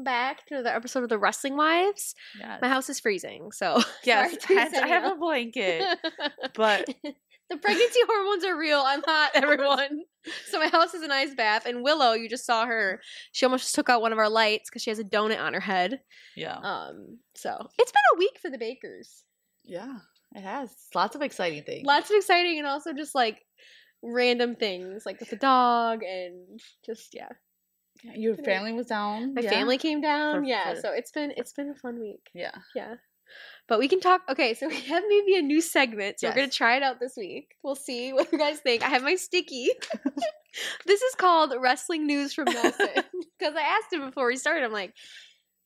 welcome back to another episode of the Wrestling Wives. Yes. My house is freezing, so yes, I, have a blanket. but- the pregnancy hormones are real. I'm hot, everyone. so my house is an ice bath, and Willow, you just saw her. She almost took out one of our lights because she has a donut on her head. Yeah. Um, so it's been a week for the bakers. Yeah. It has lots of exciting things. Lots of exciting and also just like random things, like with the dog and just yeah. Yeah, Your family was down. My yeah? family came down. For- yeah, for- so it's been it's been a fun week. Yeah. Yeah. But we can talk. Okay, so we have maybe a new segment. So we're going to try it out this week. We'll see what you guys think. I have my sticky. this is called Wrestling News from Nelson. Because I asked him before we started, I'm like,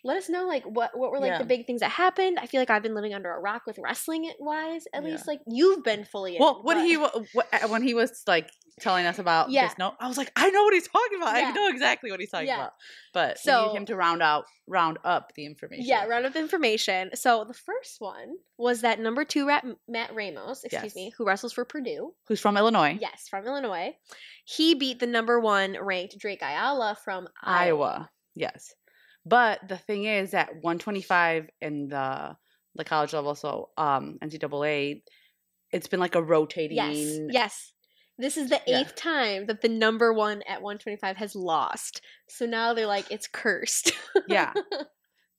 let us know like what what were like Yeah. the big things that happened. I feel like I've been living under a rock with wrestling wise. At Yeah. least like you've been fully in. Well, when but- he wa- wh- uh, when he was like telling us about Yeah. this note, I was like, I know what he's talking about. Yeah. I know exactly what he's talking about. But we So- need him to round out round up the information. Yeah, round up the information. So the first one was that number two rat Matt Ramos, excuse Yes. me, who wrestles for Purdue. Who's from Illinois? Yes, from Illinois. He beat the number one ranked Drake Ayala from Iowa. Iowa. Yes. But the thing is that 125 in the the college level, so um NCAA, it's been like a rotating. Yes, yes. This is the Yeah. eighth time that the number one at 125 has lost. So now they're like, it's cursed. Yeah.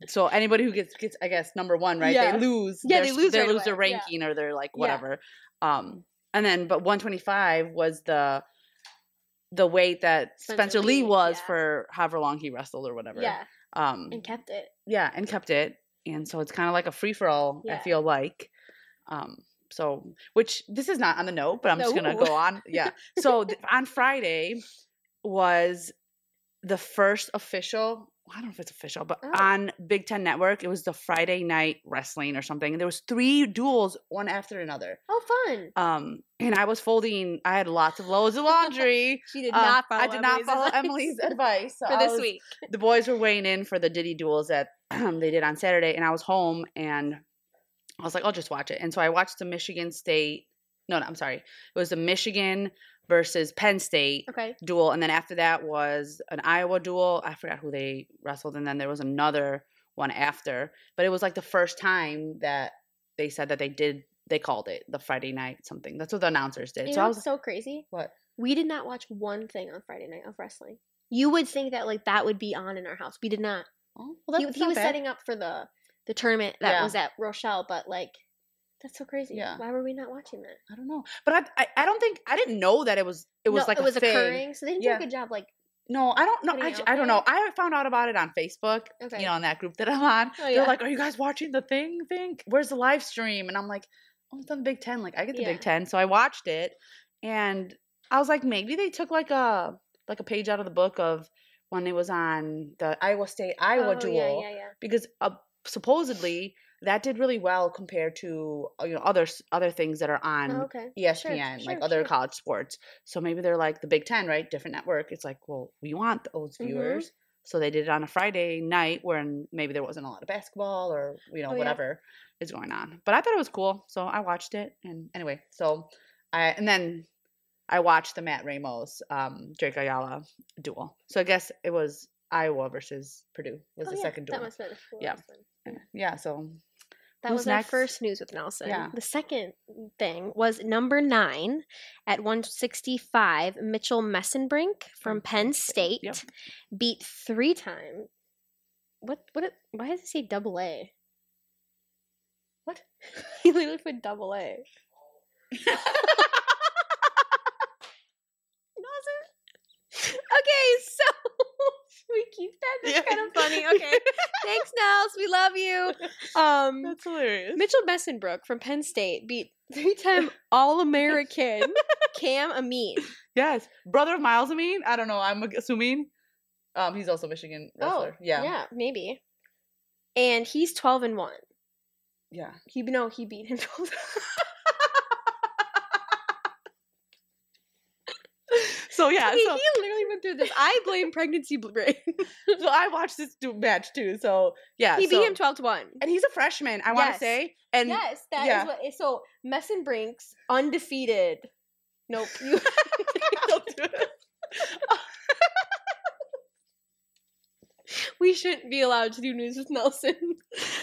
So anybody who gets gets I guess number one, right? Yeah. They lose. Yeah, their they lose They right lose their away, yeah. ranking or they're like Yeah. whatever. Um, and then but 125 was the the weight that Spencer Spencer, Lee, Lee, was yeah. for however long he wrestled or whatever. yeah, Um. and kept it. yeah, and kept it. And so it's kind of like a free for all. I feel like. Um. So, which this is not on the note, but I'm just gonna go on. Yeah. So th- on Friday was the first official. I don't know if it's official, but Oh. on Big Ten Network, it was the Friday night wrestling or something. And there was three duels, one after another. Oh, fun. Um, and I was folding. I had lots of loads of laundry. She did Uh, not follow I did not Emily's follow advice Emily's advice so for this was- week. the boys were weighing in for the Diddy duels that they did on Saturday, and I was home and I was like, I'll just watch it. And so I watched the Michigan State. No, no, I'm sorry. It was the Michigan versus Penn State Okay. duel, and then after that was an Iowa duel. I forgot who they wrestled, and then there was another one after. But it was like the first time that they said that they did. They called it the Friday night something. That's what the announcers did. You so know I was so crazy? what? We did not watch one thing on Friday night of wrestling. You would think that like that would be on in our house. We did not. Oh, well, he he was bad. setting up for the the tournament that Yeah. was at Rochelle, but like that's so crazy. Yeah. Why were we not watching that? I don't know, but I, I I don't think I didn't know that it was it was No, like it a was thing. occurring. So they didn't Yeah. do a good job. Like No, I don't know. I, it j- out I don't know. I found out about it on Facebook. okay, You know, in that group that I'm on. Oh, yeah. They're like, "Are you guys watching the thing? Thing? Where's the live stream?" And I'm like, "Oh, it's on the Big Ten. Like, I get the Yeah. Big Ten, So I watched it, and I was like, maybe they took like a like a page out of the book of when it was on the Iowa State Iowa oh, duel Yeah, yeah, yeah. because uh, supposedly that did really well compared to uh, you know other other things that are on Oh, okay. ESPN, Sure, like other sure. college sports. So maybe they're like the Big Ten, right? Different network. It's like, well, we want those Mhm. viewers. So they did it on a Friday night when maybe there wasn't a lot of basketball or, you know, Oh, yeah. whatever is going on. But I thought it was cool. So I watched it. And anyway, so I, and then I watched the Matt Ramos, um, Drake Ayala duel. So I guess it was Iowa versus Purdue was Oh, the yeah, second duel. That must have been the Yeah. last one. Yeah. So That Who's was next? our first news with Nelson. Yeah. The second thing was number nine at 165, Mitchell Mesenbrink from Penn State yep. beat three time. What? What? Why does it say double A? What? he literally put double A. okay, so we keep that. That's Yeah. kind of funny. Okay, thanks, Nels. We love you. Um, That's hilarious. Mitchell Messenbrook from Penn State beat three-time All-American Cam Amine. Yes, brother of Myles Amine. I don't know. I'm assuming. Um, he's also Michigan wrestler. yeah, Oh, yeah, maybe. And he's twelve and one. yeah. He no, he beat him twelve. So yeah, he, so, he literally went through this. I blame pregnancy brain. so I watched this match too. So yeah, he beat him twelve to one. and he's a freshman. I want to say, and yes, that is yeah. what. So Mesenbrink's undefeated. Nope. You, Don't do it. we shouldn't be allowed to do news with Nelson.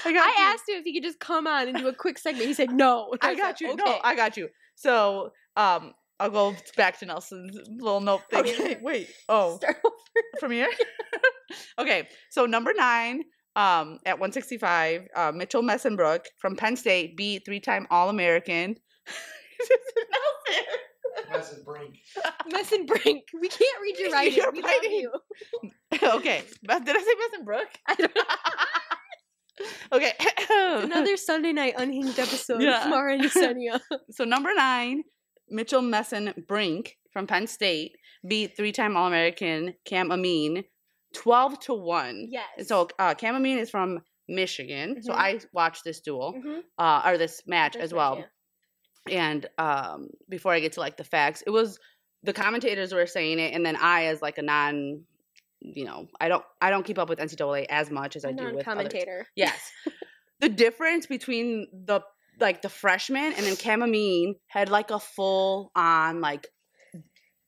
I got I asked him if he could just come on and do a quick segment. He said no. I was got like, you. Okay. No, I got you. So, um, I'll go back to Nelson's little note thing. Okay. Wait. Oh, Start over. from here. okay. So number nine, um, at 165, uh, Mitchell Messenbrook from Penn State beat three-time All-American. Nelson. Messon Brink. Messon Brink. We can't read your writing. Your we love writing. you. okay. But Did I say Messenbrook? I don't know. okay. Another Sunday night unhinged episode Yeah. of Mara and Yesenia. So number nine, Mitchell Messon Brink from Penn State beat three-time All-American Cam Amine, twelve to one. Yes. So uh, Cam Amine is from Michigan. So Mhm. I watched this duel, Mhm. uh, or this match as well. yeah. And um, before I get to like the facts, it was the commentators were saying it, and then I, as like a non, you know, I don't, I don't keep up with NCAA as much as I do with other non-commentator. Yes. the difference between the like the freshman and then Cam Amine had like a full on like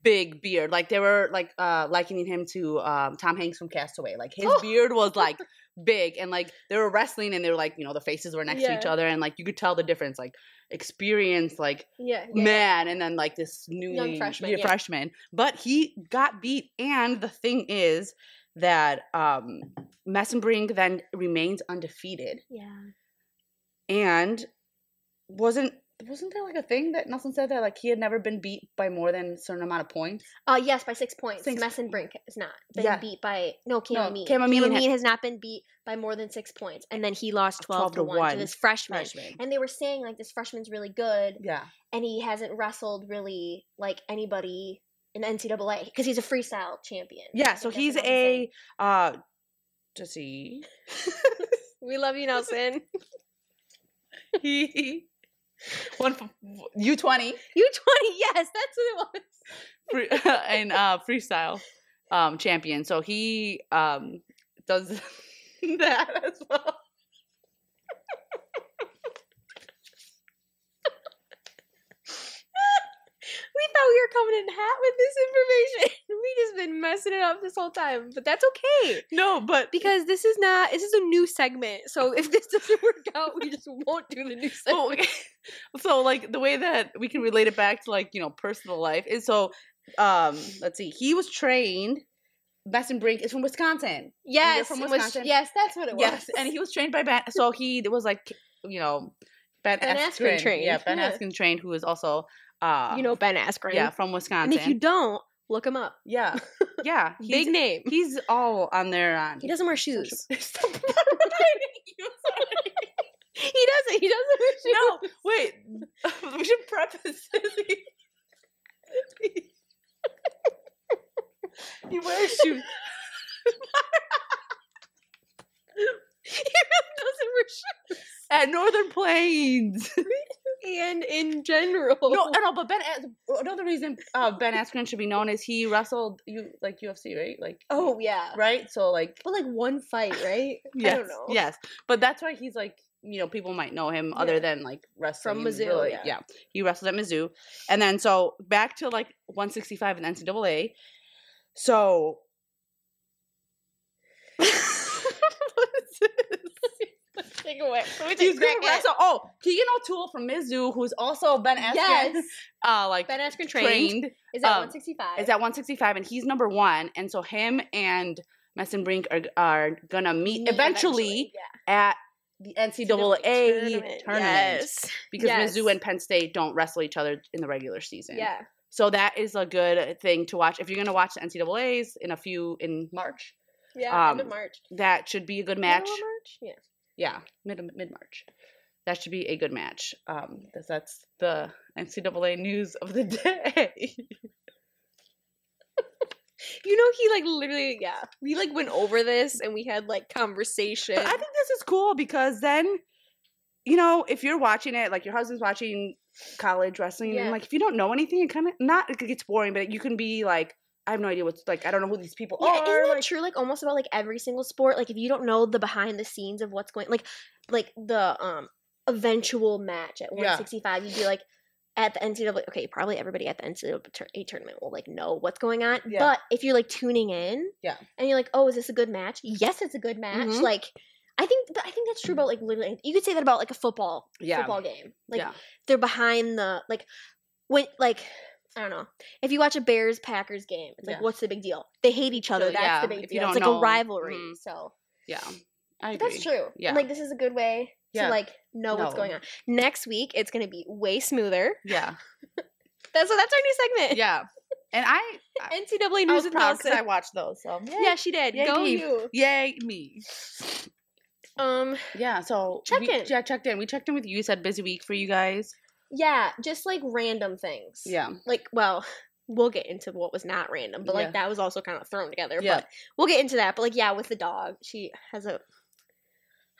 big beard. Like they were like uh likening him to um Tom Hanks from Castaway. Like his Oh. beard was like big and like they were wrestling and they were like, you know, the faces were next to each other and like you could tell the difference, like experienced like Yeah. yeah. man and then like this new freshman, yeah, yeah. freshman. But he got beat and the thing is that um Mesenbrink then remains undefeated Yeah. and wasn't wasn't there like a thing that Nelson said that like he had never been beat by more than a certain amount of points? Uh, yes, by six points. Six- Messon Brink has not been Yeah. beat by no Cam No. Cam Cam Amine Amine, ha- has not been beat by more than six points, and then he lost twelve, to, one, to this freshman. Freshman. And they were saying like this freshman's really good, Yeah. and he hasn't wrestled really like anybody in the NCAA because he's a freestyle champion. Yeah, so he's a uh to see saying. We love you, Nelson. he one U twenty U twenty. yes, that's what it was. free, and uh freestyle um champion. So he um does that as well. We thought we were coming in hot with this information. We just been messing it up this whole time, but that's okay No, but because this is not. This is a new segment. So if this doesn't work out, we just won't do the new segment. So like the way that we can relate it back to like you know personal life is so um let's see he was trained Besson Brink is from Wisconsin yes, from it was- Wisconsin? yes, that's what it was. yes and he was trained by Ben so he was like you know Ben, Ben Askren Askren trained, yeah Ben yeah. Askren trained who is also uh you know Ben Askren. yeah from Wisconsin and if you don't, look him up. yeah yeah Big name. he's all on there on He doesn't wear shoes. Stop promoting you, sorry. He doesn't. He doesn't. No, wait. we should preface this. He, he wears shoes. he really doesn't wear shoes. At Northern Plains. And in general, no, no, but Ben. Another reason uh, Ben Askren should be known is he wrestled you like UFC, right? Like Oh yeah. right. So like But like one fight, right? yes, I don't know. yes. But that's why he's like you know people might know him other Yeah. than like wrestling From Mizzou, really. yeah. he wrestled at Mizzou, and then so back to like 165 in NCAA. So. what is this? Take away. Let me take He's gonna wrestle. Oh, Keegan O'Toole from Mizzou, who's also Ben Askren, Yes. uh, like Ben Askren trained. trained, Is at um, 165. is at 165, and he's number one. And so him and Mesenbrink are are gonna meet, Meet eventually, yeah. at the NCAA tournament, Yes. because Yes. Mizzou and Penn State don't wrestle each other in the regular season. Yeah. So that is a good thing to watch if you're gonna watch the NCAA's in a few in March. Yeah. end of Um, March. That should be a good match. March. Yeah. yeah, mid mid March. That should be a good match. Um, that's the NCAA news of the day. You know, he like literally, yeah. We like went over this and we had like conversation. but I think this is cool because then, you know, if you're watching it, like your husband's watching college wrestling, Yeah. and like if you don't know anything, it kind of not it gets boring, but you can be like, I have no idea what's like. I don't know who these people yeah, are. isn't that like, true? Like almost about like every single sport. Like if you don't know the behind the scenes of what's going, like, like the um eventual match at Yeah. 165, you'd be like, at the NCAA, okay, probably everybody at the NCAA tournament will like know what's going on. Yeah. But if you're like tuning in, Yeah. and you're like, oh, is this a good match? Yes, it's a good match. Mhm. Like, I think, but I think that's true about like literally. You could say that about like a football Yeah. football game. Like yeah. they're behind the like when like. I don't know. If you watch a Bears Packers game, it's like, what's the big deal? They hate each other. So, That's the big deal. It's like know- a rivalry. mhm. So Yeah. I agree. that's true. Yeah. And like this is a good way Yeah. to like know what's going on. Next week it's gonna be way smoother. Yeah. That's so that's our new segment. Yeah. And I, NCAA news was with proud because I watched those. So yeah, she did. Yay Go me. you. Yay me. Um, Yeah. So Check we, in. Yeah, checked in. We checked in with you. Said busy week for you guys. yeah, just like random things. Yeah. Like, well, we'll get into what was not random, but like Yeah. that was also kind of thrown together. Yeah. But we'll get into that. But like, yeah, with the dog, she has a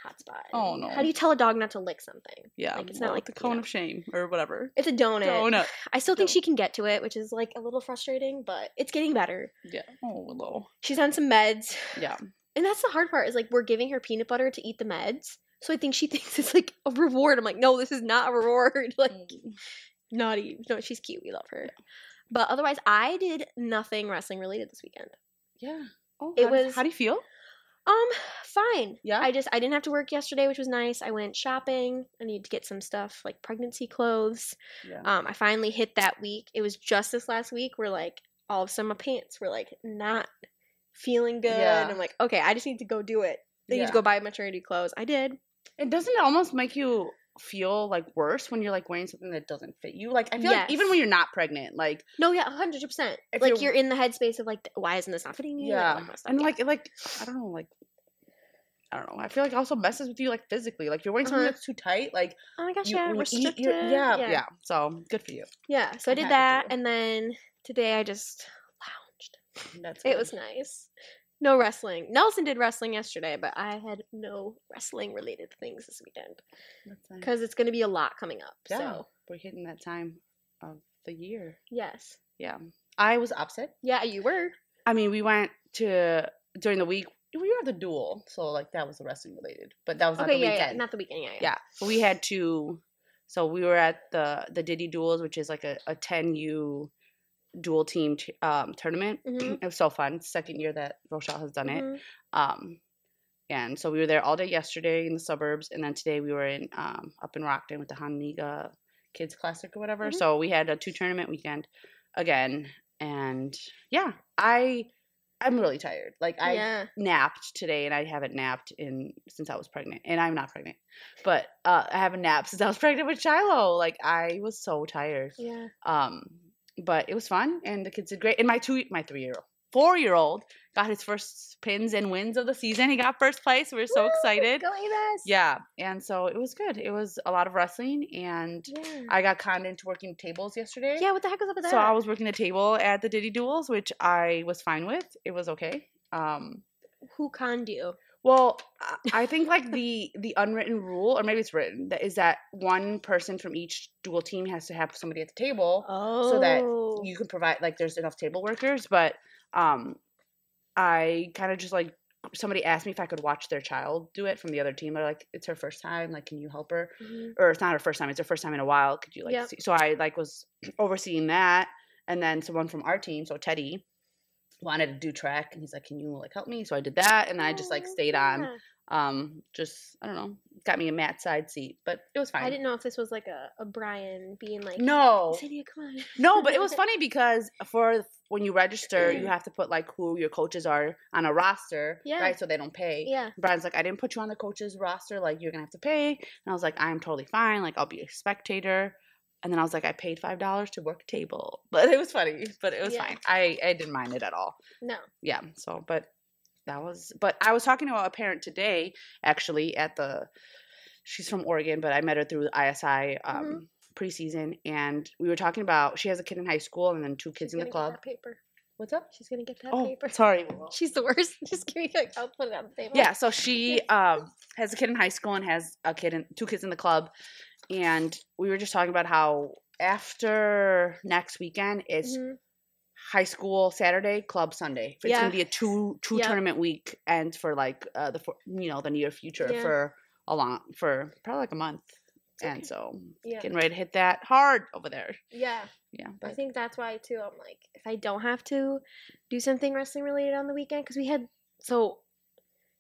hot spot. Oh, no. How do you tell a dog not to lick something? Yeah. Like, it's not like, the you cone know. of shame or whatever. It's a donut. Donut. I still think Don't. she can get to it, which is like a little frustrating, but it's getting better. Yeah. Oh, Willow. She's on some meds. Yeah. And that's the hard part is like we're giving her peanut butter to eat the meds. So I think she thinks it's like a reward. I'm like, no, this is not a reward. like mm. naughty. No, she's cute. We love her. But otherwise, I did nothing wrestling related this weekend. Yeah. Oh, It how does- was- How do you feel? Um, fine. Yeah? I just I didn't have to work yesterday, which was nice. I went shopping. I needed to get some stuff like pregnancy clothes. Yeah. Um, I finally hit that week. It was just this last week where like all of a sudden my pants were like not feeling good. Yeah. And I'm like, okay, I just need to go do it. I need to go buy maternity clothes. I did. It doesn't almost make you feel like worse when you're like wearing something that doesn't fit you. Like I feel like even when you're not pregnant, like No, yeah, hundred percent. Like you're- you're in the headspace of like, why isn't this not fitting you? Yeah, that kind of stuff, and yeah. like like I don't know, like I don't know. I feel like it also messes with you like physically. Like you're wearing something Uh-huh. that's too tight. Like oh my gosh, you, yeah, eat, restricted. yeah, yeah, yeah, So good for you. Yeah, So I did that, and then today I just lounged. That's It was nice. No wrestling. Nelson did wrestling yesterday, but I had no wrestling related things this weekend because it's going to be a lot coming up. yeah, So we're hitting that time of the year. yes, Yeah, I was upset. yeah, you were. I mean, we went to during the week. We were at the duel, so like that was the wrestling related, but that was not Okay, the yeah, weekend. yeah, not the weekend. Yeah, yeah. yeah we had to so we were at the the diddy duels which is like a, a 10u dual team t- um tournament Mhm. it was so fun second year that rochelle has done it Mhm. um and so we were there all day yesterday in the suburbs and then today we were in um up in rockton with the hanliga kids classic or whatever Mhm. so we had a two tournament weekend again and yeah i i'm really tired like i yeah. napped today and I haven't napped in since I was pregnant. And I'm not pregnant. But uh I haven't napped since I was pregnant with Shiloh. Like I was so tired. Yeah. Um but it was fun and the kids did great. And my two my three year old four year old got his first pins and wins of the season. He got first place. We were so Woo! excited. Go Avis! Yeah. And so it was good. It was a lot of wrestling and Yeah. I got conned into working tables yesterday. yeah. What the heck was up with that? So I was working the table at the Diddy Duels, which I was fine with. It was okay. Um Who conned you? Well, I- think like the the unwritten rule, or maybe it's written, that is that one person from each dual team has to have somebody at the table Oh. so that you can provide like there's enough table workers. But um, I kind of just like somebody asked me if I could watch their child do it from the other team. They're like, it's her first time. Like, can you help her? Mhm. Or it's not her first time. It's her first time in a while. Could you like? Yep. See? So I like was overseeing that, and then someone from our team, so Teddy, wanted to do track, and he's like, can you like help me? So I did that, and I just like Oh, stayed on um just i don't know got me a mat side seat but it was fine I didn't know if this was like a, a Brian being like, no come on. no but it was funny because for when you register you have to put like who your coaches are on a roster Yeah. right so they don't pay Yeah. brian's like i didn't put you on the coaches roster like you're gonna have to pay and i was like i'm totally fine like i'll be a spectator and then i was like i paid five dollars to work a table but it was funny but it was Yeah. fine i i didn't mind it at all No. yeah so but that was but i was talking to a parent today actually at the she's from oregon but i met her through isi um Mhm. preseason and we were talking about she has a kid in high school and then two kids She's in the club Get that paper. what's up She's gonna get that oh paper. sorry She's the worst. Just give me like I'll put it on the table. yeah so she um has a kid in high school and has a kid in two kids in the club and we were just talking about how after next weekend it's Mhm. high school Saturday, club Sunday. It's Yeah. gonna be a two two Yep. tournament week and for like uh the for, you know the near future Yeah. for a long for probably like a month. okay. and so Yeah. getting ready to hit that hard over there. Yeah. Yeah, But. I think that's why too. I'm like, if I don't have to do something wrestling related on the weekend, because we had so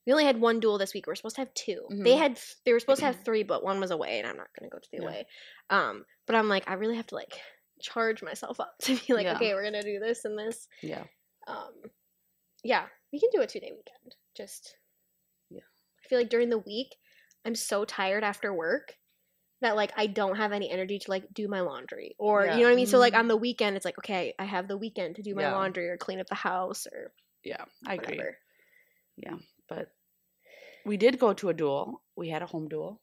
we only had one duel this week. We are supposed to have 2 They Mhm. had they were supposed to have three, but one was away, and I'm not gonna go to the Yeah. away. Um, but I'm like, I really have to like charge myself up to be like, Yeah. okay, we're gonna do this and this. yeah, Um, yeah, we can do a two day weekend. Just Yeah. I feel like during the week, I'm so tired after work that like I don't have any energy to like do my laundry or you know what I mean. So like Mhm. on the weekend, it's like okay, I have the weekend to do my Yeah. laundry or clean up the house or yeah. I agree. Yeah, But we did go to a duel. We had a home duel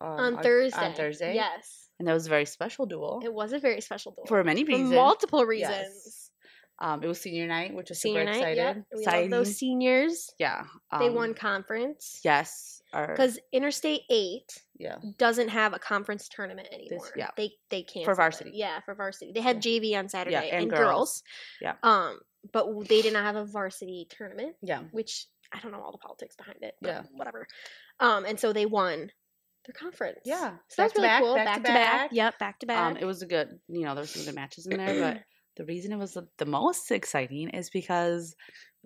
um, on Thursday. On Thursday, yes, and that was a very special duel it was a very special duel for many for reasons. multiple reasons. Yes. Um, it was senior night, which was Senior super night, excited. yeah. We love those seniors. Yeah, they um, won conference. Yes, Because Interstate Eight yeah, doesn't have a conference tournament anymore. yeah. They they can't for varsity. Yeah, for varsity. They had JV on Saturday and and, girls. girls. Yeah. Um, but they did not have a varsity tournament, yeah, which I don't know all the politics behind it. But Yeah. Whatever. Um, and so they won their conference. yeah. So Back that's really back, cool. back Back, to to back. Yep, back to back. Um, it was a good, you know, there was some good matches in there, but the reason it was the, most exciting is because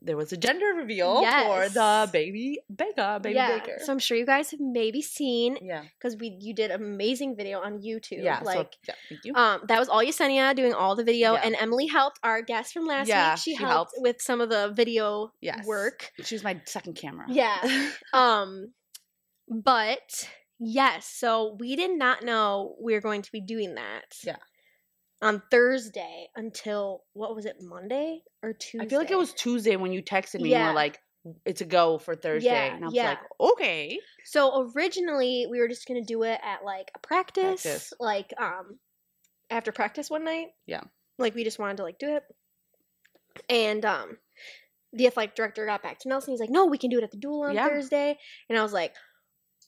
there was a gender reveal for the baby Baker, baby yeah. Baker. So I'm sure you guys have maybe seen yeah, because we you did an amazing video on YouTube. yeah. Like so, yeah, thank you. Um, that was all Yesenia doing all the video, Yeah. and Emily helped our guest from last Yeah, week. She, she helped, helped. with some of the video Yes. work. she was my second camera. Yeah. Um, but yes, so we did not know we were going to be doing that. Yeah. On Thursday until what was it, Monday or Tuesday? I feel like it was Tuesday when you texted me. and Yeah. were like, "It's a go for Thursday," Yeah, and I was yeah. like, "Okay." So originally we were just gonna do it at like a practice, Practice. like um after practice one night. Yeah. Like we just wanted to like do it. And um the athletic director got back to Nelson. He's like, No, we can do it at the duel on Yeah. Thursday. And I was like,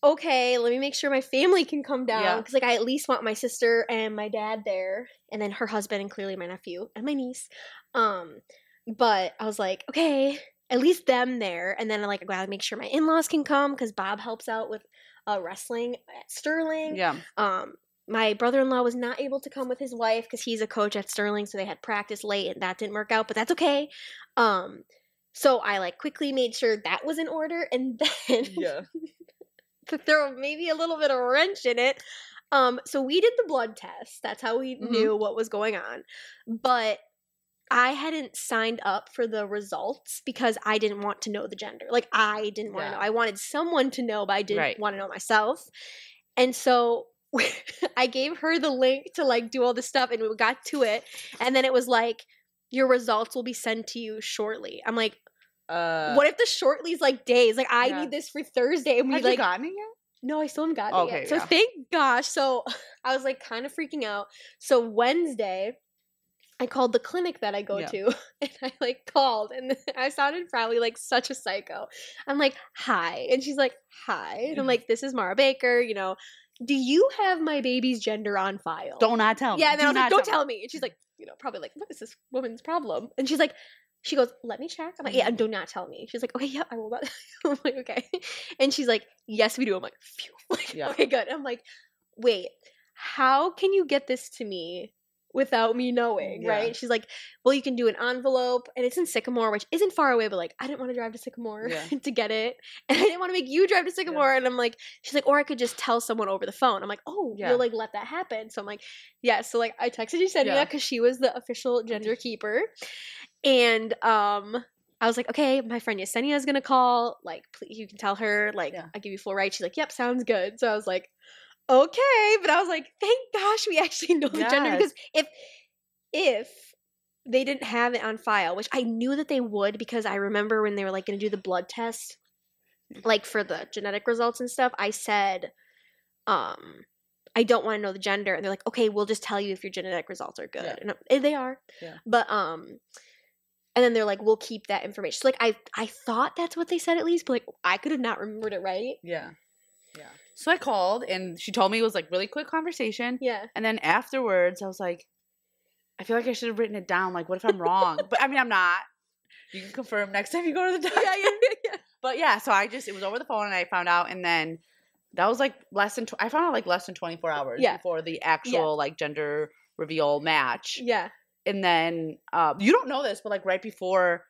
Okay, let me make sure my family can come down. Yeah. Because like I at least want my sister and my dad there, and then her husband and clearly my nephew and my niece. Um, but I was like, okay, at least them there, and then I like I gotta make sure my in laws can come because Bob helps out with uh, wrestling at Sterling. Yeah, Um, my brother in law was not able to come with his wife because he's a coach at Sterling, so they had practice late, and that didn't work out. But that's okay. Um, so I like quickly made sure that was in order, and then yeah, to throw maybe a little bit of a wrench in it. Um, so we did the blood test. That's how we Mhm. knew what was going on. But I hadn't signed up for the results because I didn't want to know the gender. Like I didn't want to Yeah. know. I wanted someone to know, but I didn't Right. want to know myself. And so I gave her the link to like do all this stuff and we got to it. And then it was like, your results will be sent to you shortly. I'm like, Uh, what if the shortly's like days? Like I yeah. need this for Thursday and we Have like you gotten it yet? no, I still haven't gotten Okay, it yet. So yeah. thank gosh. So I was like kind of freaking out. So Wednesday, I called the clinic that I go Yeah. to and I like called and I sounded probably like such a psycho. I'm like, hi. And she's like, hi. And I'm like, this is Mara Baker, you know. Do you have my baby's gender on file? Don't not tell me. Yeah, and then I Do was like, don't tell tell me. And she's like, you know, probably like, what is this woman's problem? And she's like, she goes, let me check. I'm like, yeah, mm-hmm. do not tell me. She's like, okay, yeah, I will not. I'm like, okay. And she's like, yes, we do. I'm like, phew. Like, Yeah. okay, good. I'm like, wait, how can you get this to me without me knowing, Yeah. right? She's like, well, you can do an envelope, and it's in Sycamore, which isn't far away, but like, I didn't want to drive to Sycamore Yeah. to get it, and I didn't want to make you drive to Sycamore. And I'm like, she's like, or I could just tell someone over the phone. I'm like, oh, Yeah. you'll like let that happen. So I'm like, yeah. So like, I texted Yesenia Yeah. because she was the official gender keeper, and um. I was like, okay, my friend Yesenia is gonna call. Like, please, you can tell her. Like, Yeah. I give you full right. She's like, yep, sounds good. So I was like, okay, but I was like, thank gosh we actually know the gender because if if they didn't have it on file, which I knew that they would because I remember when they were like going to do the blood test, like for the genetic results and stuff. I said, um, I don't want to know the gender, and they're like, okay, we'll just tell you if your genetic results are good, Yeah. and, and they are. Yeah. But um. And then they're like, "We'll keep that information." So like, I I thought that's what they said at least, but like, I could have not remembered it right. Yeah. Yeah. So I called and she told me it was like really quick conversation. Yeah. And then afterwards I was like, I feel like I should have written it down. Like, what if I'm wrong? but I mean I'm not. You can confirm next time you go to the doctor. yeah, yeah, yeah. But yeah, so I just it was over the phone and I found out and then that was like less than. Tw- I found out like less than twenty four hours Yeah. before the actual like gender reveal match. Yeah. And then um, you don't know this, but like right before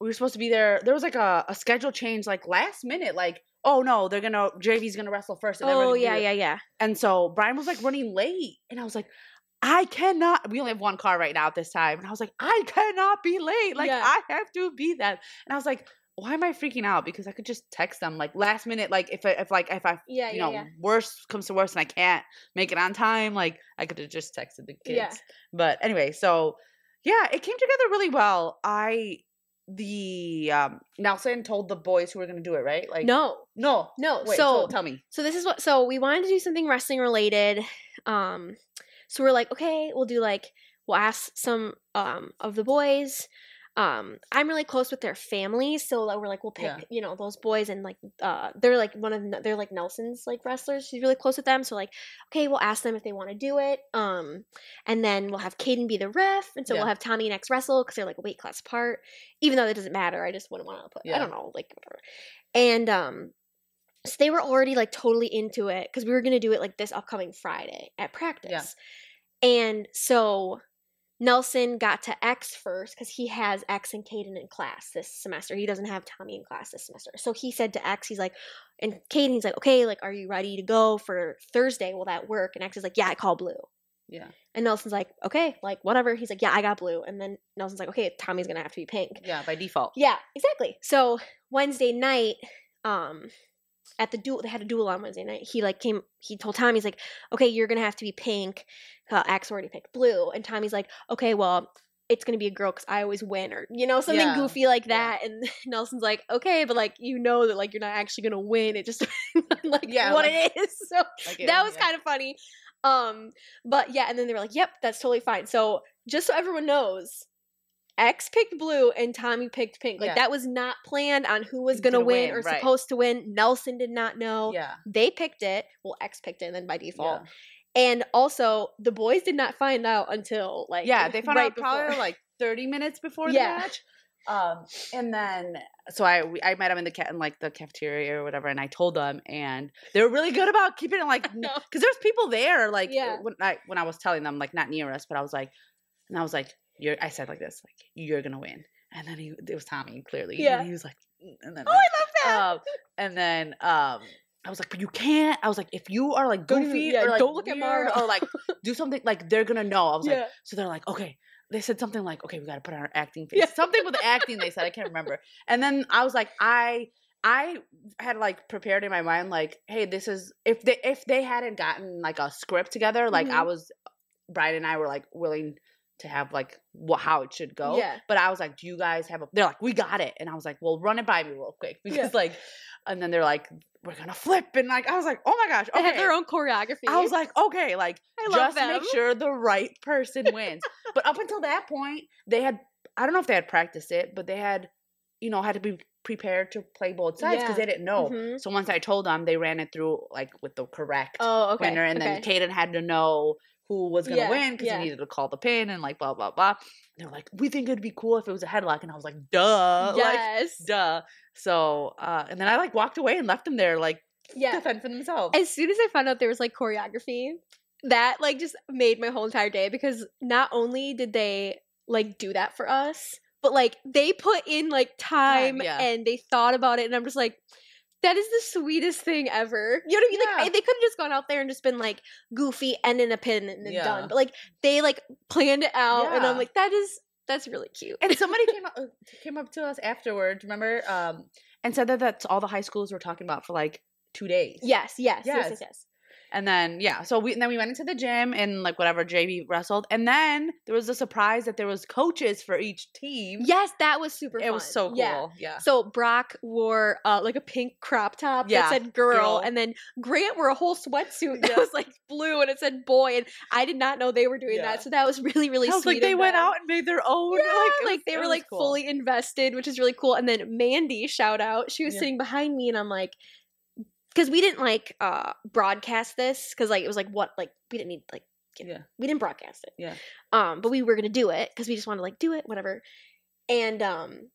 we were supposed to be there, there was like a, a schedule change, like last minute, like oh no, they're gonna JV's gonna wrestle first. And Oh yeah, yeah, yeah. And so Brian was like running late, and I was like. I cannot. We only have one car right now at this time, and I was like, I cannot be late. Like Yeah. I have to be that. And I was like, why am I freaking out? Because I could just text them like last minute. Like if I, if like if I Yeah, you yeah, know yeah. worst comes to worst and I can't make it on time, like I could have just texted the kids. Yeah. But anyway, so yeah, it came together really well. I the um Nelson told the boys who were gonna do it, right? Like No, no, no. Wait, so tell me. So this is what so we wanted to do something wrestling related. Um so we're like, okay, we'll do like we'll ask some um of the boys. Um I'm really close with their families, so like, we're like we'll pick, Yeah. you know, those boys and like uh they're like one of they're like Nelson's like wrestlers. She's really close with them. So like, okay, we'll ask them if they want to do it. Um and then we'll have Caden be the ref, and so Yeah. we'll have Tommy and X wrestle because they're like a weight class apart. Even though that doesn't matter, I just wouldn't want to put I don't know, like whatever. And um so they were already like totally into it because we were gonna do it like this upcoming Friday at practice. And so Nelson got to X first because he has X and Caden in class this semester. He doesn't have Tommy in class this semester. So he said to X, he's like, and Caden, he's like, okay, like, are you ready to go for Thursday? Will that work? And X is like, yeah, I call blue. Yeah, And Nelson's like, okay, like whatever. He's like, yeah, I got blue. And then Nelson's like, okay, Tommy's gonna have to be pink. yeah, by default. Yeah, exactly. So Wednesday night, um, at the duel, they had a duel on Wednesday night. He like came. He told Tommy, he's like, "Okay, you're gonna have to be pink." Uh, Axe already picked blue, and Tommy's like, "Okay, well." It's gonna be a girl because I always win, or you know something Yeah, goofy like yeah. that. And Nelson's like, okay, but like you know that like you're not actually gonna win. It just like Yeah, what like- it is. So Like, that was yeah. kind of funny. Um, but yeah, and then they were like, "Yep, that's totally fine." So just so everyone knows, X picked blue and Tommy picked pink. Like Yeah. that was not planned on who was gonna, gonna win, win, or right. supposed to win. Nelson did not know. yeah, They picked it. Well, X picked it, and then by default. yeah. And also, the boys did not find out until like yeah, they found right out probably like 30 minutes before the match. Um, and then so I I met them in the cat in like the cafeteria or whatever, and I told them, and they were really good about keeping it like because there's people there like Yeah. when I when I was telling them like not near us, but I was like, and I was like, you're I said like this like you're gonna win, and then he it was Tommy clearly, Yeah. and he was like, "Mm," and then Oh, I love that. um, and then um. I was like, but you can't. I was like, if you are like goofy yeah, or like don't look at weird Mara. or like do something like they're gonna know. I was like, so they're like, okay. They said something like, okay, we got to put on our acting face. Yeah. Something with acting. They said I can't remember. And then I was like, I, I had like prepared in my mind like, hey, this is if they if they hadn't gotten like a script together, like I Mhm. was, Brian and I were like willing to have like what how it should go. Yeah. But I was like, do you guys have a? They're like, we got it. And I was like, well, run it by me real quick because Yeah. like, and then they're like, we're gonna flip and like I was like, oh my gosh, They okay. have their own choreography. I was like, okay, like just make sure the right person wins. but up until that point, they had I don't know if they had practiced it, but they had, you know, had to be prepared to play both sides because Yeah. they didn't know. Mhm. So once I told them, they ran it through like with the correct Oh, okay. winner, and then okay. Kaden had to know who was gonna Yeah, win because yeah. he needed to call the pin and like blah blah blah. They're like, we think it'd be cool if it was a headlock, and I was like, duh, like yes. duh. So uh, and then I like walked away and left them there like yeah. defend for themselves. as soon as I found out there was like choreography, that like just made my whole entire day because not only did they like do that for us, but like they put in like time Time, yeah. and they thought about it, and I'm just like. That is the sweetest thing ever. You know what I mean? Yeah. Like they could have just gone out there and just been like goofy and in a pin and then Yeah. done. But like they like planned it out, and I'm like, that is that's really cute. and somebody came up, uh, came up to us afterwards, remember, um, and said that that's all the high schools were talking about for like two days. yes, yes, yes, yes, Yes. yes. And then yeah, so we and then we went into the gym and like whatever JV wrestled, and then there was a surprise that there was coaches for each team. Yes, that was super. it was so cool. Yeah. Yeah, So Brock wore uh, like a pink crop top Yeah, that said girl, girl. and then Grant wore a whole sweatsuit that Yeah. was like blue and it said boy, and I did not know they were doing that, so that was really really I was sweet. like they went them. out and made their own. Yeah, like, like, was- they were like cool. fully invested, which is really cool. And then Mandy, shout out, she was sitting behind me, and I'm like, because we didn't like uh broadcast this because like it was like what like we didn't need like know, Yeah. we didn't broadcast it Yeah. um but we were gonna do it because we just wanted to like do it whatever and um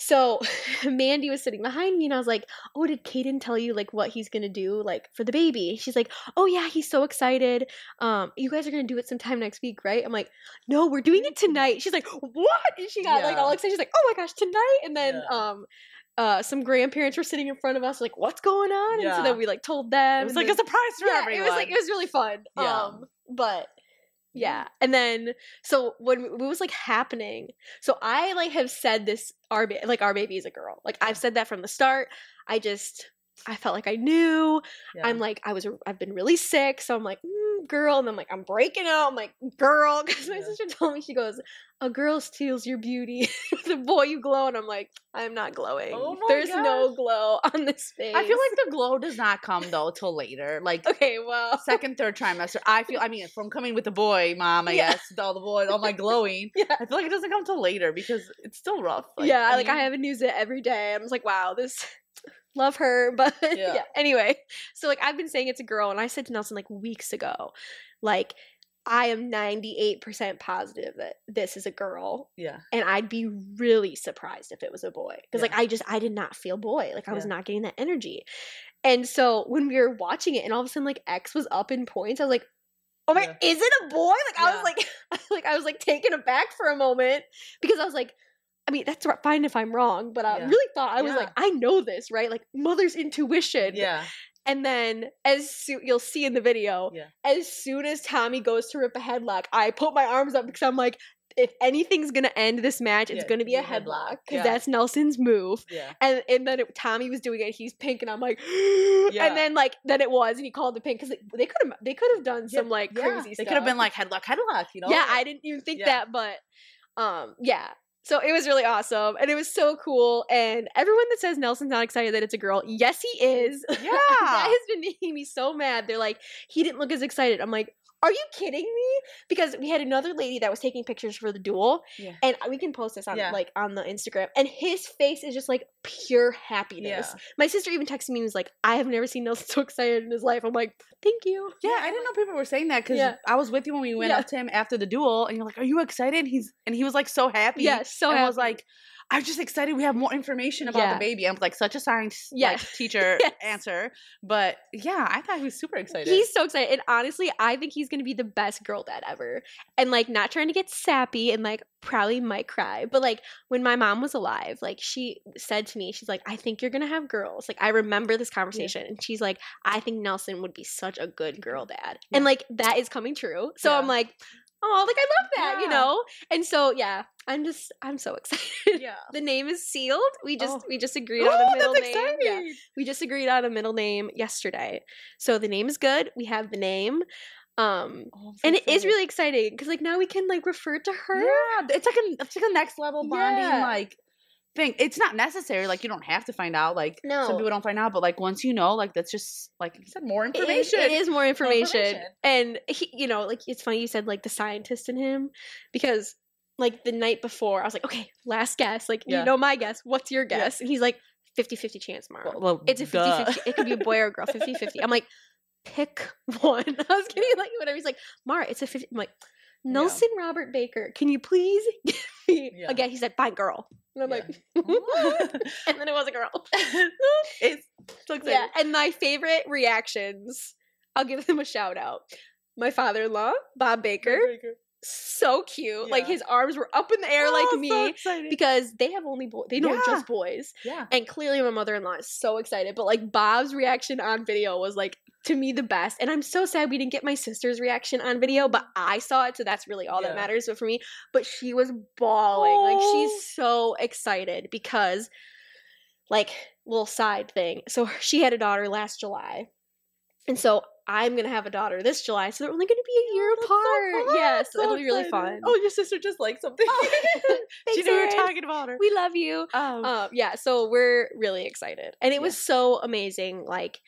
so Mandy was sitting behind me and I was like, Oh, did Caden tell you like what he's gonna do like for the baby? She's like, Oh yeah, he's so excited. Um, you guys are gonna do it sometime next week, right? I'm like, No, we're doing it tonight. She's like, What? And she got like all excited. She's like, Oh my gosh, tonight. And then Yeah. um uh some grandparents were sitting in front of us, like, what's going on? And so then we like told them. It was like then- a surprise for yeah, everyone. it was like it was really fun. Yeah. Um, but yeah, and then so when it was like happening, so I like have said this our like our baby is a girl. Like I've said that from the start. I just I felt like I knew. Yeah. I'm like I was I've been really sick, so I'm like mm, girl, and I'm like I'm breaking out. I'm like girl, because my Yeah. sister told me she goes, a girl steals your beauty, the boy you glow, and I'm like I'm not glowing. Oh There's no glow on this face. I feel like the glow does not come though till later. Like okay, well, second, third trimester. I feel. I mean, from coming with the boy, mom. I Yeah. guess all the boys, all my glowing. Yeah. I feel like it doesn't come till later because it's still rough. yeah, like I haven't used it every day. I'm just like, wow, this love her, but yeah. Yeah. Anyway, so like I've been saying it's a girl, and I said to Nelson like weeks ago, like I am 98% positive that this is a girl, Yeah. and I'd be really surprised if it was a boy because like I just I did not feel boy, like I was Yeah. not getting that energy, and so when we were watching it, and all of a sudden like X was up in points, I was like. Oh my! Yeah. Is it a boy? Like I was like, like I was like taken aback for a moment because I was like, I mean, that's fine if I'm wrong, but I Yeah. really thought I was Yeah. like, I know this, right? Like mother's intuition. Yeah. And then as soon you'll see in the video, Yeah. as soon as Tommy goes to rip a headlock, I put my arms up because I'm like, if anything's gonna end this match, it's Yeah, gonna be a headlock. because Yeah. that's Nelson's move. Yeah. And and then it, Tommy was doing it, he's pink, and I'm like, Yeah. and then like then it was, and he called the pink because they could have they could have done some like crazy They could have been like headlock, headlock. You know. Yeah, I didn't even think that, but um, yeah. So it was really awesome, and it was so cool. And everyone that says Nelson's not excited that it's a girl, yes, he is. Yeah. that has been making me so mad. They're like, he didn't look as excited. I'm like, are you kidding me? Because we had another lady that was taking pictures for the duel, Yeah. and we can post this on Yeah. like on the Instagram. And his face is just like pure happiness. Yeah. My sister even texted me and was like, I have never seen Nelson so excited in his life. I'm like, thank you. Yeah, I didn't know people were saying that because. I was with you when we went up to him after the duel, and you're like, "Are you excited?" He's and he was like so happy. Yeah, so and happy. was like, "I'm just excited. We have more information about Yeah. the baby." I'm like such a science Yeah. like teacher Yes. answer, but yeah, I thought he was super excited. He's so excited. And honestly, I think he's gonna be the best girl dad ever. And like not trying to get sappy and like probably might cry. But like when my mom was alive, like she said to me, she's like, I think you're gonna have girls. Like I remember this conversation. And she's like, I think Nelson would be such a good girl dad. And like that is coming true. So I'm like, oh, like I love that, you know? And so yeah, I'm just I'm so excited. yeah. The name is sealed. We just Oh. we just agreed on a Oh, middle name. Yeah. We just agreed on a middle name yesterday. So the name is good. We have the name. Um Oh, and it is really exciting because like now we can like refer to her. Yeah, it's like a it's like a next level bonding Yeah. like thing. It's not necessary. Like you don't have to find out. Like No. some people don't find out, but like once you know, like that's just like you said, more information. it is more information. information. And he, you know, like it's funny you said like the scientist in him because like the night before I was like, okay, last guess. Like Yeah. you know my guess. What's your Yeah. guess? And he's like 50-50 chance, Mara. Well, well, it's a 50 duh. 50 it could be a boy or a girl 50 50 i'm like pick one i was kidding like whatever he's like mara it's a 50 i'm like nelson robert baker can you please give me Yeah. again he said fine girl. And i'm Yeah. like and then it was a girl. It's so exciting. yeah and my favorite reactions i'll give them a shout out. My father-in-law bob baker so cute like his arms were up in the air Oh, like me excited. because they have only boys they know Yeah. just boys yeah. And clearly, my mother in law is so excited. But like Bob's reaction on video was like to me the best. And I'm so sad we didn't get my sister's reaction on video, but I saw it, so that's really all that matters. But for me, but she was bawling. Like Oh. she's so excited because, like, little side thing. So she had a daughter last July, and so I'm gonna have a daughter this July. So they're only gonna be a year Oh, that's so apart. yes, So it'll be really fun. Oh, your sister just liked something. she Thanks, knew we were talking about her. We love you. Um, um yeah so we're really excited and it was so amazing like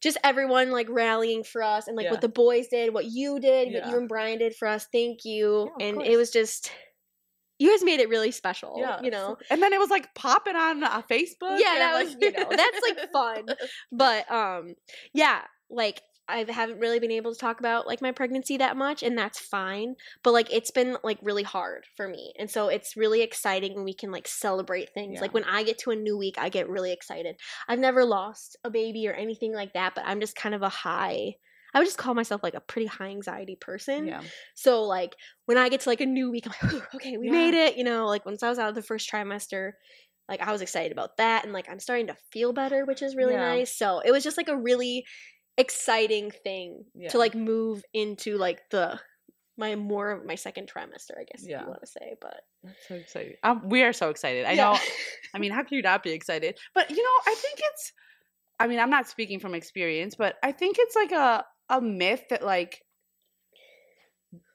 just everyone like rallying for us and like Yeah. what the boys did what you did what you and brian did for us thank you Yeah, and course. it was just you guys made it really special yeah, you know and then it was like popping on uh, Facebook. yeah that like- was you know that's like fun but um yeah like I haven't really been able to talk about like my pregnancy that much, and that's fine. But like it's been like really hard for me, and so it's really exciting when we can like celebrate things. Yeah. Like when I get to a new week, I get really excited. I've never lost a baby or anything like that, but I'm just kind of a high. I would just call myself like a pretty high anxiety person. Yeah. So like when I get to like a new week, I'm like, okay, we Yeah. made it. You know, like once I was out of the first trimester, like I was excited about that, and like I'm starting to feel better, which is really Yeah. nice. So it was just like a really exciting thing Yeah. to like move into like the my more of my second trimester, I guess if Yeah. you want to say. But That's so exciting. Um, we are so excited. I Yeah. know. I mean, how can you not be excited? But you know, I think it's. I mean, I'm not speaking from experience, but I think it's like a a myth that like,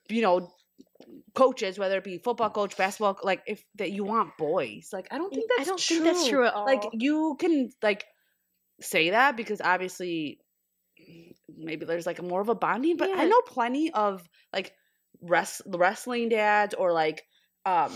you know, coaches, whether it be football coach, basketball, like if that you want boys. Like, I don't think that's I don't true. think that's true at all. Like, you can like say that because obviously maybe there's like more of a bonding, but I know plenty of like rest wrestling dads or like um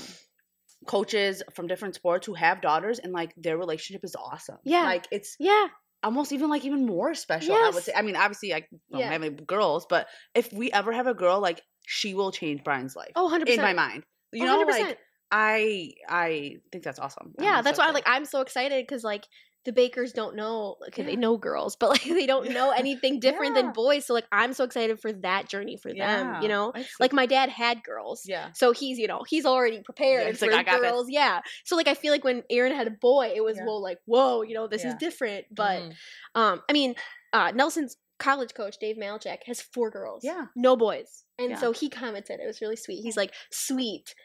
coaches from different sports who have daughters and like their relationship is awesome. Yeah. Like it's yeah, almost even like even more special, I would say. I mean, obviously I don't Yeah. have any girls, but if we ever have a girl, like she will change Brian's life. oh, 100 percent in my mind. You know, 100%. like I I think that's awesome. I'm yeah so that's why excited. like i'm so excited because like the bakers don't know okay they know girls but like they don't know anything different Yeah. than boys so like i'm so excited for that journey for them you know like my dad had girls yeah. so he's you know he's already prepared for like, girls yeah so like i feel like when aaron had a boy it was Yeah. well like whoa you know this is different but Mhm. um i mean uh nelson's college coach Dave Malecek has four girls Yeah. no boys and Yeah. so he commented it was really sweet he's like sweet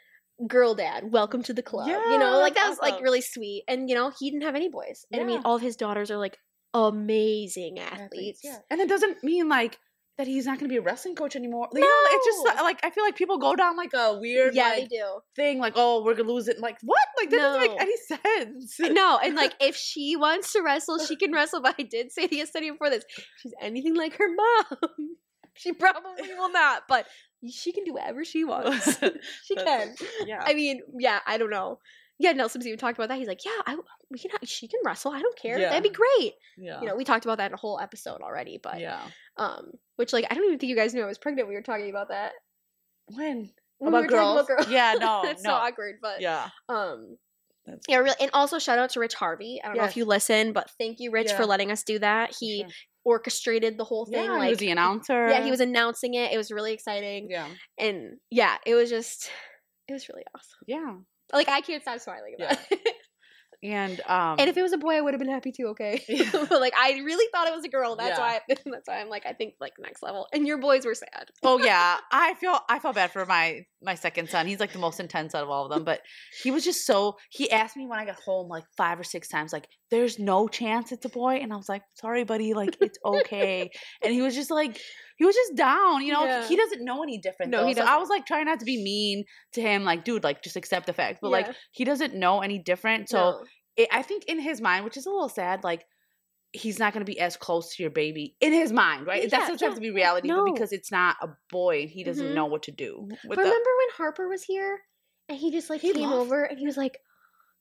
girl dad welcome to the club you know like that was like really sweet and you know he didn't have any boys and i mean all of his daughters are like amazing athletes, athletes. Yeah. And it doesn't mean like that he's not going to be a wrestling coach anymore. You know, it's just like I feel like people go down like a weird yeah like, they do thing, like oh we're gonna lose it. Like what? Like that doesn't make any sense. Uh, no and like if she wants to wrestle she can wrestle but i did say to yesterday before this she's anything like her mom she probably will not but she can do whatever she wants she can Yeah. I mean, yeah, I don't know. Yeah, Nelson's even talked about that. He's like, yeah, I, we can. Have, she can wrestle. I don't care. That'd be great. yeah. You know, we talked about that in a whole episode already. But yeah. um, which like I don't even think you guys knew I was pregnant. when We were talking about that. When When About we were talking girls? girls. Yeah, no, that's no. so awkward. But yeah. um, That's yeah, really. And also shout out to Rich Harvey. I don't know if you listen, but thank you, Rich, for letting us do that. He Sure. Orchestrated the whole thing. yeah, like he was the announcer. yeah, he was announcing it. It was really exciting, Yeah. and yeah, it was just, it was really awesome. Yeah. Like I can't stop smiling about Yeah. it. And um And if it was a boy, I would have been happy too. Okay, Yeah. but like I really thought it was a girl. That's Yeah. why. That's why I'm like I think like next level. And your boys were sad. Oh yeah, I feel I felt bad for my my second son. He's like the most intense out of all of them, but he was just so. He asked me when I got home like five or six times, like, "There's no chance it's a boy," and I was like, "Sorry, buddy, like it's okay." and he was just like, he was just down, you know. Yeah. He doesn't know any different. No, though. he So I doesn't. was like trying not to be mean to him, like, dude, like just accept the facts. But like he doesn't know any different, so No. it, I think in his mind, which is a little sad, like he's not going to be as close to your baby in his mind, right? Yeah, That doesn't have yeah, to be reality, No. but because it's not a boy and he doesn't Mhm. know what to do. But the- remember when Harper was here and he just like He came loved- over and he was like,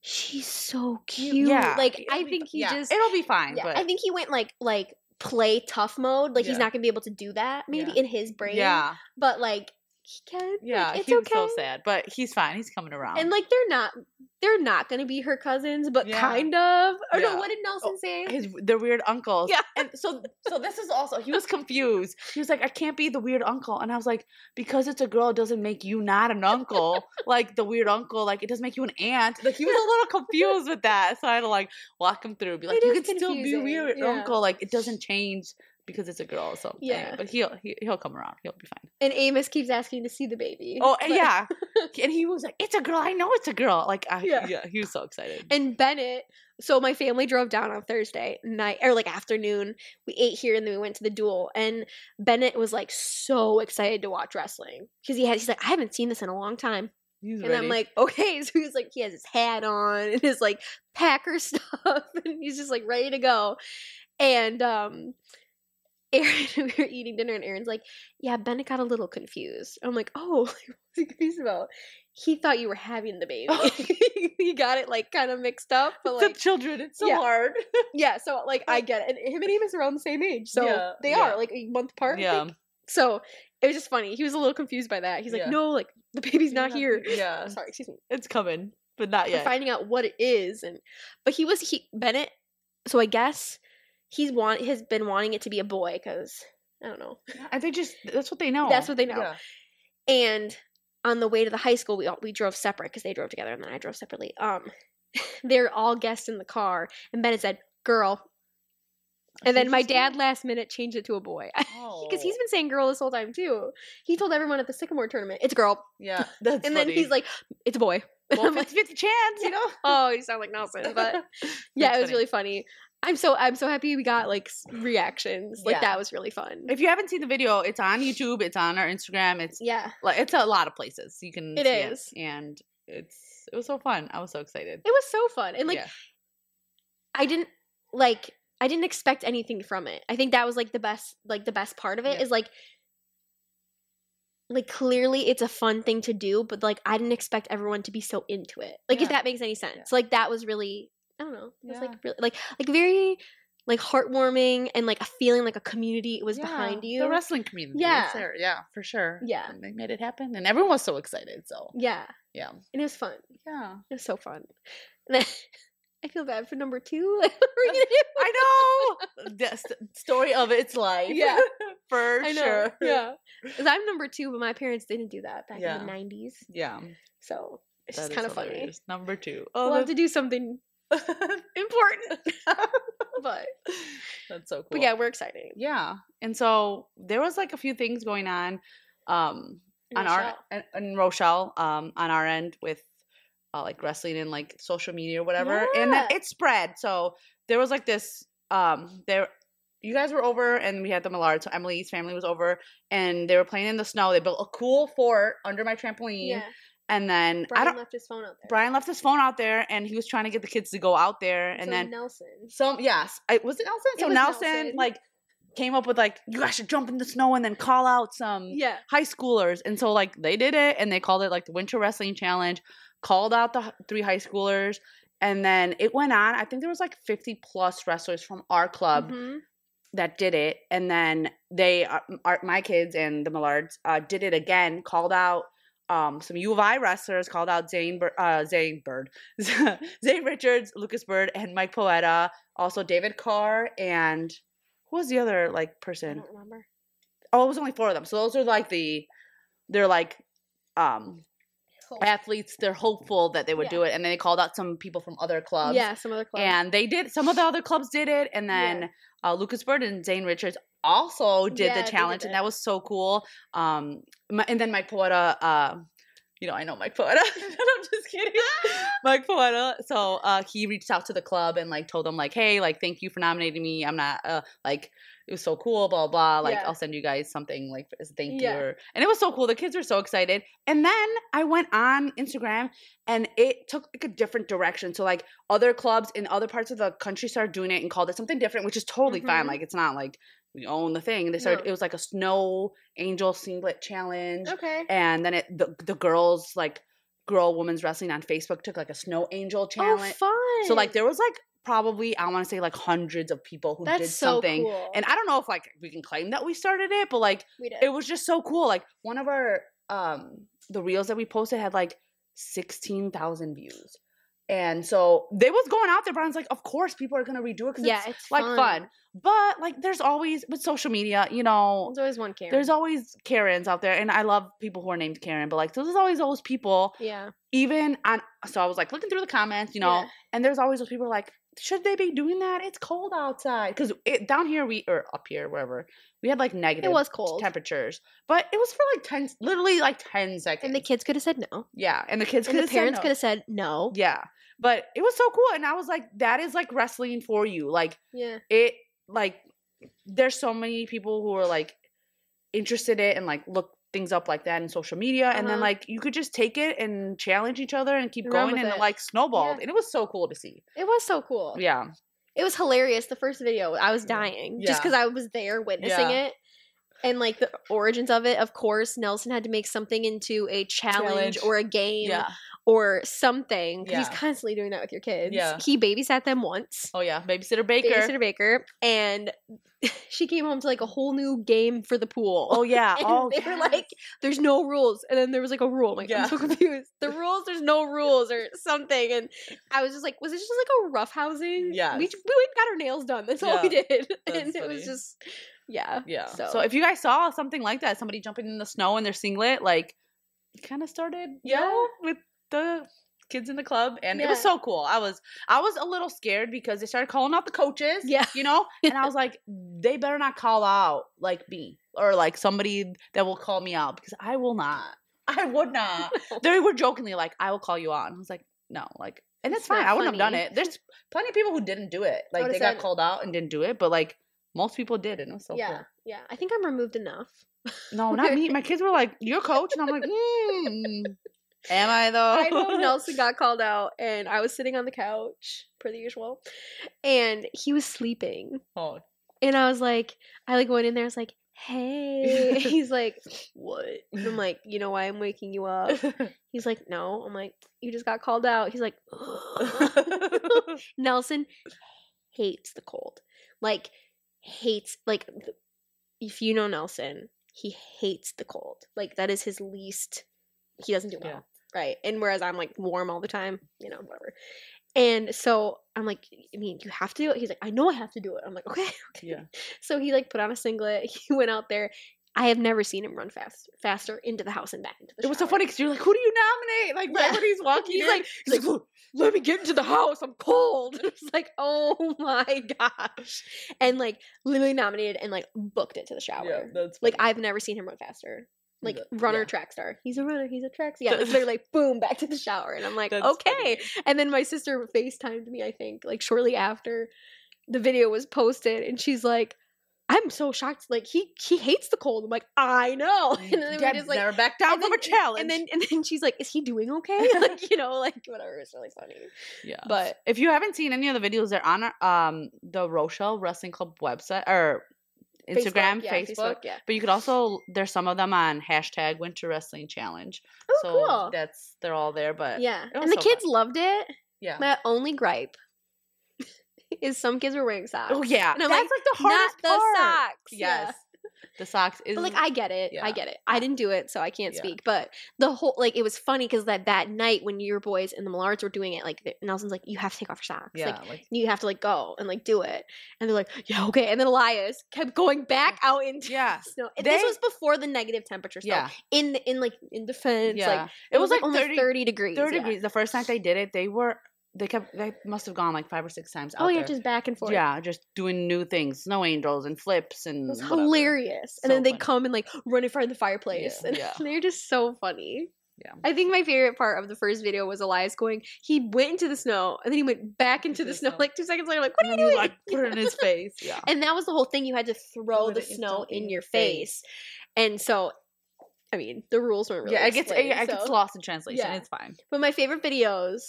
"She's so cute." yeah, like I think fi- he yeah, just. it'll be fine. Yeah, but I think he went like like play tough mode. Like he's not gonna be able to do that maybe Yeah. in his brain. yeah, But like he can. yeah, like, it's he was okay. so sad, but he's fine. He's coming around. And like they're not they're not gonna be her cousins, but Yeah. kind of. Or Yeah. no, what did oh, Nelson say? his they're weird uncles. Yeah. And so so this is also he was confused. He was like, I can't be the weird uncle. And I was like, because it's a girl it doesn't make you not an uncle. like the weird uncle, like it doesn't make you an aunt. Like he was a little confused with that. So I had to like walk him through, be like, It you can still be weird yeah. uncle. Like it doesn't change because it's a girl or something. Yeah. But he'll he, he'll come around. He'll be fine. And Amos keeps asking to see the baby. Oh But- yeah. and he was like, It's a girl. I know it's a girl. Like I, Yeah. yeah. he was so excited. And Bennett, so my family drove down on Thursday night or like afternoon. We ate here and then we went to the duel. And Bennett was like so excited to watch wrestling because he had. He's like, I haven't seen this in a long time. He's And I'm like, okay. So he's like, he has his hat on and his like Packer stuff, and he's just like ready to go. And um, Aaron, we were eating dinner, and Aaron's like, "Yeah, Bennett got a little confused." I'm like, "Oh, what's he confused about?" He thought you were having the baby. Oh. he got it like kind of mixed up, but the children, it's so yeah. hard. yeah. So like, I get it. And him and Amos are around the same age, so Yeah, they yeah. are like a month apart. Yeah. So it was just funny. He was a little confused by that. He's like. "No, like the baby's not here." Yeah. Sorry, excuse me. It's coming, but not We're yet. finding out what it is, and but he was he Bennett. So I guess he's want has been wanting it to be a boy because I don't know. I think just that's what they know. That's what they know. Yeah. And on the way to the high school, we all, we drove separate because they drove together and then I drove separately. Um, they're all guests in the car, and Bennett said, "Girl," and then my dad last minute changed it to a boy because Oh. he's been saying "girl" this whole time too. He told everyone at the Sycamore tournament, "It's a girl," yeah, that's and then he's like, "It's a boy." well, I'm like, 50, 50 chance, you know. "Oh, you sound like Nelson," but yeah, it was funny. really funny. I'm so I'm so happy we got like reactions. Like Yeah. that was really fun. If you haven't seen the video, it's on YouTube. It's on our Instagram. It's yeah, like it's a lot of places you can. It see is. and it's it was so fun. I was so excited. it was so fun and like yeah. I didn't like I didn't expect anything from it. I think that was like the best like the best part of it is Yeah. like like clearly it's a fun thing to do, but like I didn't expect everyone to be so into it. Like if that makes any sense. Like that was really I don't know. It was Yeah. like really like like very like heartwarming and like a feeling like a community was behind you. The wrestling community. Yeah. Yeah. There. Yeah, for sure. Yeah. And they made it happen, and everyone was so excited. So yeah. yeah, And it was fun. yeah. It was so fun. And then I feel bad for number two. Like, what are we gonna do? I know the story of its life. Yeah. for I know. sure. Yeah. 'Cause I'm number two, but my parents didn't do that back Yeah. in the 90s. yeah. So it's that just kind of funny. Number two. Oh, we'll have to do something important. but, that's so cool. but yeah, we're excited. yeah. And so there was like a few things going on, um, In on our Rochelle. in, in Rochelle, um, on our end with uh, like wrestling and like social media or whatever, and then it spread. So there was like this, um, there. You guys were over, and we had the Millard. So Emily's family was over, and they were playing in the snow. They built a cool fort under my trampoline, Yeah. And then I Brian don't. left his phone out there. Brian left his phone out there, and he was trying to get the kids to go out there, and So then Nelson. So yes, I, was it Nelson? It So Nelson, Nelson. like came up with like you guys should jump in the snow and then call out some Yeah. high schoolers, and so like they did it, and they called it like the Winter Wrestling Challenge. Called out the three high schoolers, and then it went on. I think there was like fifty plus wrestlers from our club Mhm. that did it, and then they, uh, our, my kids and the Millards, uh, did it again. Called out um, some U of I wrestlers. Called out Zane, uh, Zane Bird, Zane Richards, Lucas Byrd, and Mike Poeta. Also David Carr and who was the other like I person? don't remember. Oh, it was only four of them. So those are like the, they're like, um, athletes. They're hopeful that they would Yeah. do it, and then they called out some people from other clubs. Yeah, some other clubs. And they did. Some of the other clubs did it, and Yeah. then uh, Lucas Byrd and Zane Richards also did Yeah, the they did challenge, and that was so cool. Um, my, and then Mike Poeta. Uh, you know, I know Mike Poeta. I'm just kidding. Mike Poeta. So uh, he reached out to the club and like told them like, hey, like thank you for nominating me. I'm not uh, like it was so cool, blah blah. Like Yeah. I'll send you guys something like thank Yeah. you. Or, and it was so cool. The kids were so excited. And then I went on Instagram and it took like a different direction. So like other clubs in other parts of the country started doing it and called it something different, which is totally fine. Mhm. Like it's not like we own the thing. They started. No. It was like a snow angel singlet challenge okay. and then it the, the girls like girl women's wrestling on facebook took like a snow angel challenge. Oh, challenge fun. so like there was like probably i want to say like hundreds of people who That's did so something cool. and i don't know if like we can claim that we started it but like it was just so cool like one of our um the reels that we posted had like 16,000 views and so they was going out there brian's like of course people are gonna redo it because yeah, it's it's like fun. but like there's always with social media you know There's always one Karen. there's always Karens out there, and I love people who are named Karen, but like, so there's always those people, yeah. even on. So I was like looking through the comments, you know, Yeah. and there's always those people like, should they be doing that? It's cold outside because down here we or up here wherever we had like negative It was cold. temperatures, but it was for like ten, literally like ten seconds. And the kids could have said no. yeah, and the kids could parents have could have said no. yeah, but it was so cool, and I was like, that is like wrestling for you, like Yeah. it like there's so many people who are like interested in it and like look things up like that in social media and then Uh-huh. like you could just take it and challenge each other and keep run going and it like snowballed Yeah. and it was so cool to see It was so cool. yeah It was hilarious. The first video, I was Yeah. dying just because I was there witnessing Yeah. it. And like the origins of it, of course, Nelson had to make something into a challenge, Challenge. or a game Yeah. Or something. 'cause He's constantly doing that with your kids. Yeah. He babysat them once. Oh yeah, babysitter Baker. Babysitter Baker. And she came home to like a whole new game for the pool. Oh yeah. And oh, they were like, "There's no rules," and then there was like a rule. I'm like, Yeah. I'm so confused. The rules, there's no rules or something, and I was just like, "Was it just like a rough housing?" we we got our nails done. That's all we did, that's and it was just, yeah, Yeah. So. So, if you guys saw something like that, somebody jumping in the snow in their singlet, like kind of started, you know, with the kids in the club and it was so cool. I was I was a little scared because they started calling out the coaches. Yeah. You know? And I was like, they better not call out like me or like somebody that will call me out because I will not. I would not. they were jokingly like, I will call you out. And I was like, no, like and it's It's fine. I wouldn't have done it. There's plenty of people who didn't do it. Like they got called out and didn't do it, but like most people did, and it was so yeah, cool. yeah. I think I'm removed enough. No, not me. My kids were like, "You're coach," and I'm like, mm, "Am I though?" I know Nelson got called out, and I was sitting on the couch per the usual, and he was sleeping. Oh, And I was like, I like went in there. I was like, "Hey," he's like, "What?" And I'm like, "You know why I'm waking you up?" He's like, "No." I'm like, "You just got called out." He's like, Nelson hates the cold. Like hates like if you know Nelson, he hates the cold. Like that is his least. He doesn't do well, Yeah. Right? And whereas I'm like warm all the time, you know, whatever. And so I'm like, I mean, you have to do it. He's like, I know I have to do it. I'm like, okay, okay. yeah, So he like put on a singlet. He went out there. I have never seen him run fast faster into the house and back into the. it was so funny because you're like, "Who do you nominate?" Like right Yeah. when he's walking, He's in, like, he's like, "Look, let me get into the house. I'm cold. And it's like, oh my gosh. And like literally nominated and like booked it to the shower. yeah, that's like. I've never seen him run faster. Like runner yeah. track star. He's a runner, he's a track star. Yeah, it's literally like boom, back to the shower. And I'm like, That's okay. funny. And then my sister FaceTimed me, I think, like shortly after the video was posted, and she's like, I'm so shocked. Like he he hates the cold. I'm like, I know. And then just like never back down from then, a challenge. And then and then she's like, "Is he doing okay?" like you know, like whatever. It's really funny. yeah, But if you haven't seen any of the videos, they're on our, um the Rochelle Wrestling Club website or Instagram, Facebook, yeah, Facebook. yeah. But you could also there's some of them on hashtag Winter Wrestling Challenge. Oh, so cool. that's they're all there. But yeah, and the so kids fun. loved it. yeah. My only gripe is some kids were wearing socks. Oh yeah, and I'm that's like, like, the not hardest the part. socks. yeah. Yes, the socks is. But like I get it, I get it. I didn't do it, so I can't Yeah. speak. But the whole like it was funny because that that night when your boys and the Millards were doing it, like Nelson's like, you have to take off your socks. yeah, Like like, you have to like go and like do it. And they're like, yeah, okay. And then Elias kept going back out into yeah, snow. They- this was before the negative temperature. So yeah, in in like in defense, yeah. like it was like almost 30, 30 degrees. 30 yeah. degrees. The first night they did it, they were they kept they must have gone like five or six times. Oh, out Oh yeah, there. just back and forth. yeah, just doing new things, snow angels and flips and It was whatever. hilarious. And then they funny. come and like run in front of the fireplace. Yeah, and yeah. they're just so funny. Yeah. I think my favorite part of the first video was Elias going, he went into the snow and then he went back into, the, snow, like two seconds later, like, what are you doing? like put it in his face. Yeah, and that was the whole thing. You had to throw the snow in your your face. And so, I mean, the rules weren't really yeah, it gets it, explained, it gets so- lost in translation. yeah. It's fine. But my favorite videos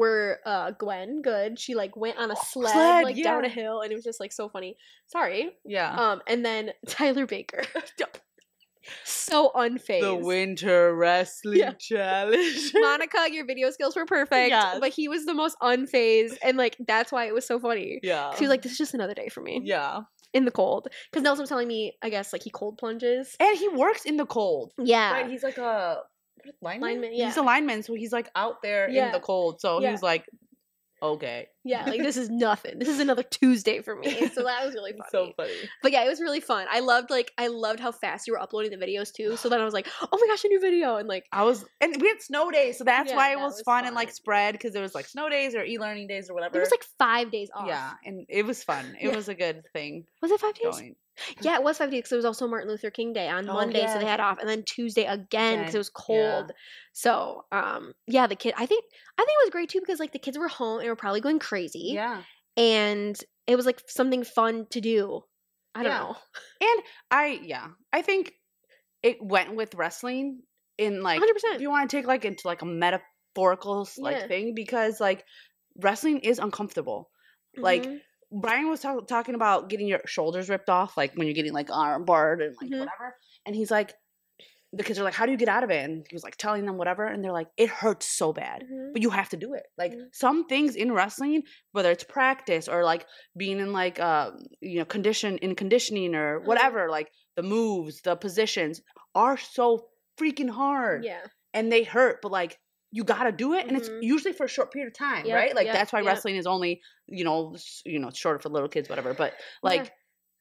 were uh Gwen good. She like went on a sled, Sled, like down a hill and it was just like so funny. Sorry. Yeah, Um and then Tyler Baker. so unfazed. the Winter Wrestling Yeah. Challenge. Monica, your video skills were perfect, Yes. but he was the most unfazed, and like that's why it was so funny. Yeah. He was like, "This is just another day for me yeah, in the cold." Because Nelson was telling me, I guess, like he cold plunges. and he works in the cold. Yeah, Right, he's like a lineman. Lineman, He's yeah. a lineman, so he's like out there in the cold. So Yeah. he's like, okay, yeah. Like this is nothing. This is another Tuesday for me. So that was really funny. so funny. But yeah, it was really fun. I loved like I loved how fast you were uploading the videos too. So then I was like, oh my gosh, a new video, and like I was, and we had snow days, so that's Yeah, why it that was, was fun, and like spread because there was like snow days or e-learning days or whatever. it was like five days off. yeah, and it was fun. It Yeah. was a good thing was it five days? going. Yeah, it was five days because it was also Martin Luther King Day on Oh, Monday, so they had off, and then Tuesday again because it was yeah. cold. So, um, yeah, the kid, I think, I think it was great too because like the kids were home and were probably going crazy, Yeah, and it was like something fun to do. I don't Yeah. know, and I yeah, I think it went with wrestling in like 100%. if you want to take like into like a metaphorical like Yeah. thing because like wrestling is uncomfortable Like Mhm. Brian was talk- talking about getting your shoulders ripped off, like when you're getting like arm barred and like Mhm. whatever. And he's like, the kids are like, "How do you get out of it?" And he was like telling them whatever, and they're like, "It hurts so bad." Mhm. but you have to do it. Like Mhm. some things in wrestling, whether it's practice or like being in like uh you know condition in conditioning or Mhm. whatever, like the moves, the positions are so freaking hard yeah. and they hurt, but like you got to do it and Mhm. it's usually for a short period of time, Yep, right? Like yep, that's why yep. wrestling is only, you know, you know, shorter for little kids whatever, but Yeah. like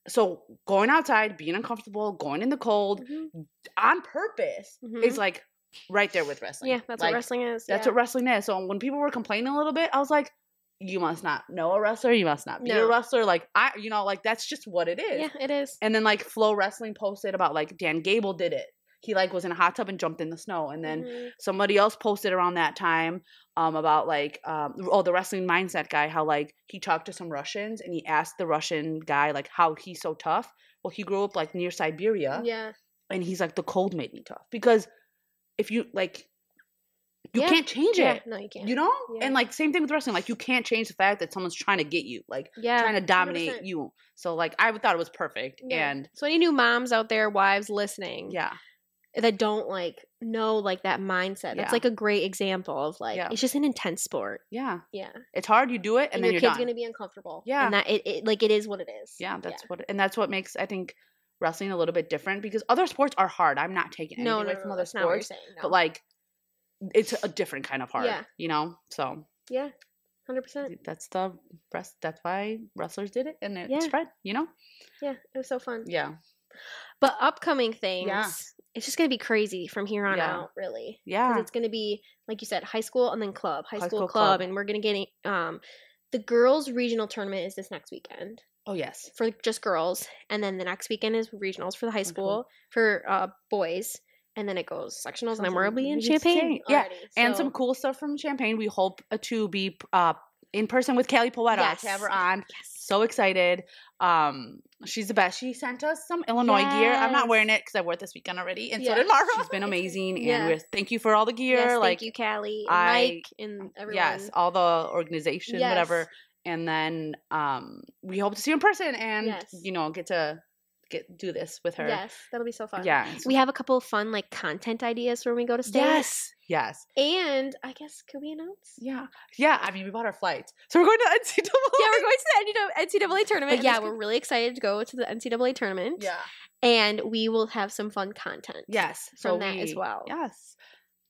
so going outside, being uncomfortable, going in the cold Mhm. on purpose Mhm. is like right there with wrestling. Yeah, that's Like, what wrestling is. that's yeah. what wrestling is. So when people were complaining a little bit, I was like, you must not know a wrestler. You must not be a wrestler. Like I, you know, like that's just what it is. Yeah, it is. And then like Flow Wrestling posted about like Dan Gable did it. He like was in a hot tub and jumped in the snow. And then Mhm. somebody else posted around that time um about like um oh the wrestling mindset guy how like he talked to some Russians and he asked the Russian guy like how he's so tough. Well, he grew up like near Siberia yeah. and he's like the cold made me tough because if you like you Yeah. can't change Yeah. it No, you can't. you know Yeah. and like same thing with wrestling like you can't change the fact that someone's trying to get you like yeah. trying to dominate 100%. you so like i thought it was perfect and so any new moms out there, wives listening, yeah that don't like know like that mindset. That's Yeah. like a great example of like Yeah. it's just an intense sport. yeah Yeah. it's hard you do it and, And, then your kid's done gonna be uncomfortable. Yeah. And that it, it like it is what it is. yeah that's what and that's what makes i think wrestling a little bit different because other sports are hard i'm not taking anything No, no, away from no, other that's not what you're sports saying. No. but like it's a different kind of hard Yeah. you know so yeah, hundred percent. that's the rest that's why wrestlers did it and it Yeah. spread you know Yeah, it was so fun. yeah But upcoming things, it's just gonna be crazy from here on Yeah. out, really. yeah it's gonna be like you said, high school and then club, high, High school, school club, club. and we're gonna get a- um the girls regional tournament is this next weekend oh yes for just girls, and then the next weekend is regionals for the high cool. school for uh boys, and then it goes sectionals, and then we'll be in get Champaign. Yeah, already, and some cool stuff from Champaign. We hope to be uh, in person with Kelly Poeta Yes. to have her on. Yes. So excited. Um, she's the best. She sent us some Illinois gear. I'm not wearing it because I wore it this weekend already, and so did Mara. She's been amazing, Yeah. and we're, thank you for all the gear. Yes, like thank you, Callie, and I- Mike, and everyone. yes, all the organization, Yes. whatever. And then um, we hope to see you in person and Yes. you know get to get do this with her. Yes, that'll be so fun. Yeah. We have a couple of fun like content ideas for when we go to state. Yes. Yes. And I guess could we announce? Yeah. Yeah. I mean, we bought our flights, so we're going to NCAA. Yeah, we're going to the NCAA tournament. But yeah, we're really excited to go to the NCAA tournament. Yeah. And we will have some fun content. Yes. From so that as well. Yes.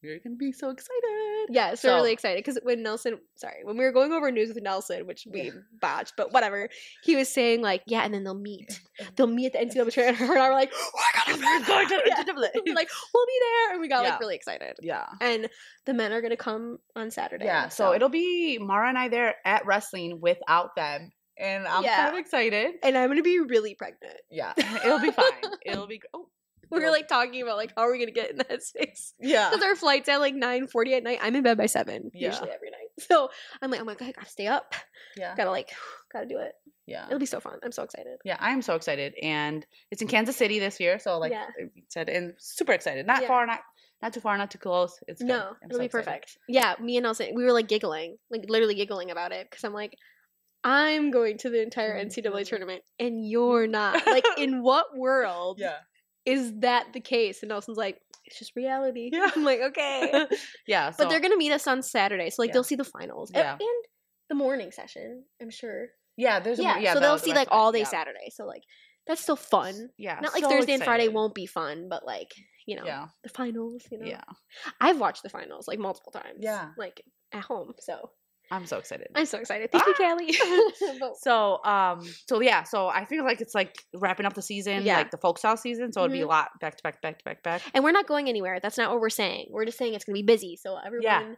You're gonna be so excited. Yes, we're So- really excited because when Nelson, sorry, when we were going over news with Nelson, which we botched, but whatever, he was saying like, yeah, and then they'll meet. They'll meet at the NCAA tournament. Her and I were like, we're gonna We're going to Yeah. NCAA. We're like, we'll be there, and we got Yeah. like really excited. Yeah. And the men are gonna come on Saturday. Yeah. So it'll be Mara and I there at wrestling without them, and I'm Yeah. kind of excited. and I'm gonna be really pregnant. Yeah. It'll be fine. It'll be. Oh. We were like talking about like how are we gonna get in that space? Yeah. Because our flight's at like nine forty at night. I'm in bed by seven Yeah. usually every night. So I'm like, oh my god, I gotta stay up. Yeah. Gotta like, gotta do it. Yeah. It'll be so fun. I'm so excited. Yeah, I am so excited, and it's in Kansas City this year. So like Yeah. I said, and super excited. Not Yeah. far, not not too far, not too close. It's good. No, I'm it'll so be excited. perfect. Yeah, me and Nelson, we were like giggling, like literally giggling about it because I'm like, I'm going to the entire NCAA tournament and you're not. Like, in what world Yeah. Is that the case? And Nelson's like, it's just reality. Yeah. I'm like, okay. yeah. So, but they're gonna meet us on Saturday, so like Yeah. they'll see the finals Yeah. and the morning session. I'm sure. yeah, there's a Yeah, more- yeah. so the- they'll the see like all day. Saturday. So like that's still fun. Yeah. Not like so Thursday and Friday won't be fun, but like you know Yeah. the finals. You know, Yeah. I've watched the finals like multiple times. Yeah. like at home. So I'm so excited. I'm so excited. Thank you, Ah! Callie. So um so yeah, so I feel like it's like wrapping up the season, Yeah. like the folk style season. So it'd be a Mhm. lot back to back, back to back, back. and we're not going anywhere. That's not what we're saying. We're just saying it's gonna be busy. So everyone,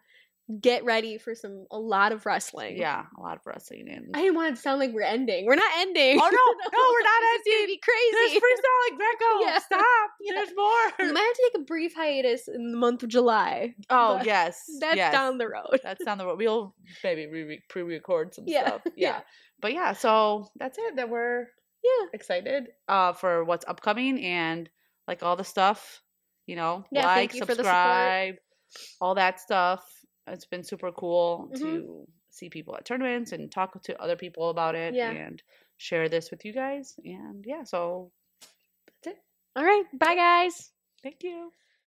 get ready for some a lot of wrestling. Yeah, a lot of wrestling and I didn't want it to sound like we're ending. We're not ending. Oh no, no, we're not This is gonna ending. be crazy. There's freestyle like Greco. Yeah. Stop. Yeah. There's more. We might have to take a brief hiatus in the month of July. Oh yes. That's yes. down the road. That's down the road. We'll maybe re- pre-record some Yeah, stuff. yeah. Yeah. But yeah, so that's it. That we're Yeah. excited uh for what's upcoming and like all the stuff. You know, Yeah, like, thank you for the subscribe, all that stuff. It's been super cool Mhm. to see people at tournaments and talk to other people about it Yeah. and share this with you guys. And yeah, so that's it. All right. Bye, guys. Thank you.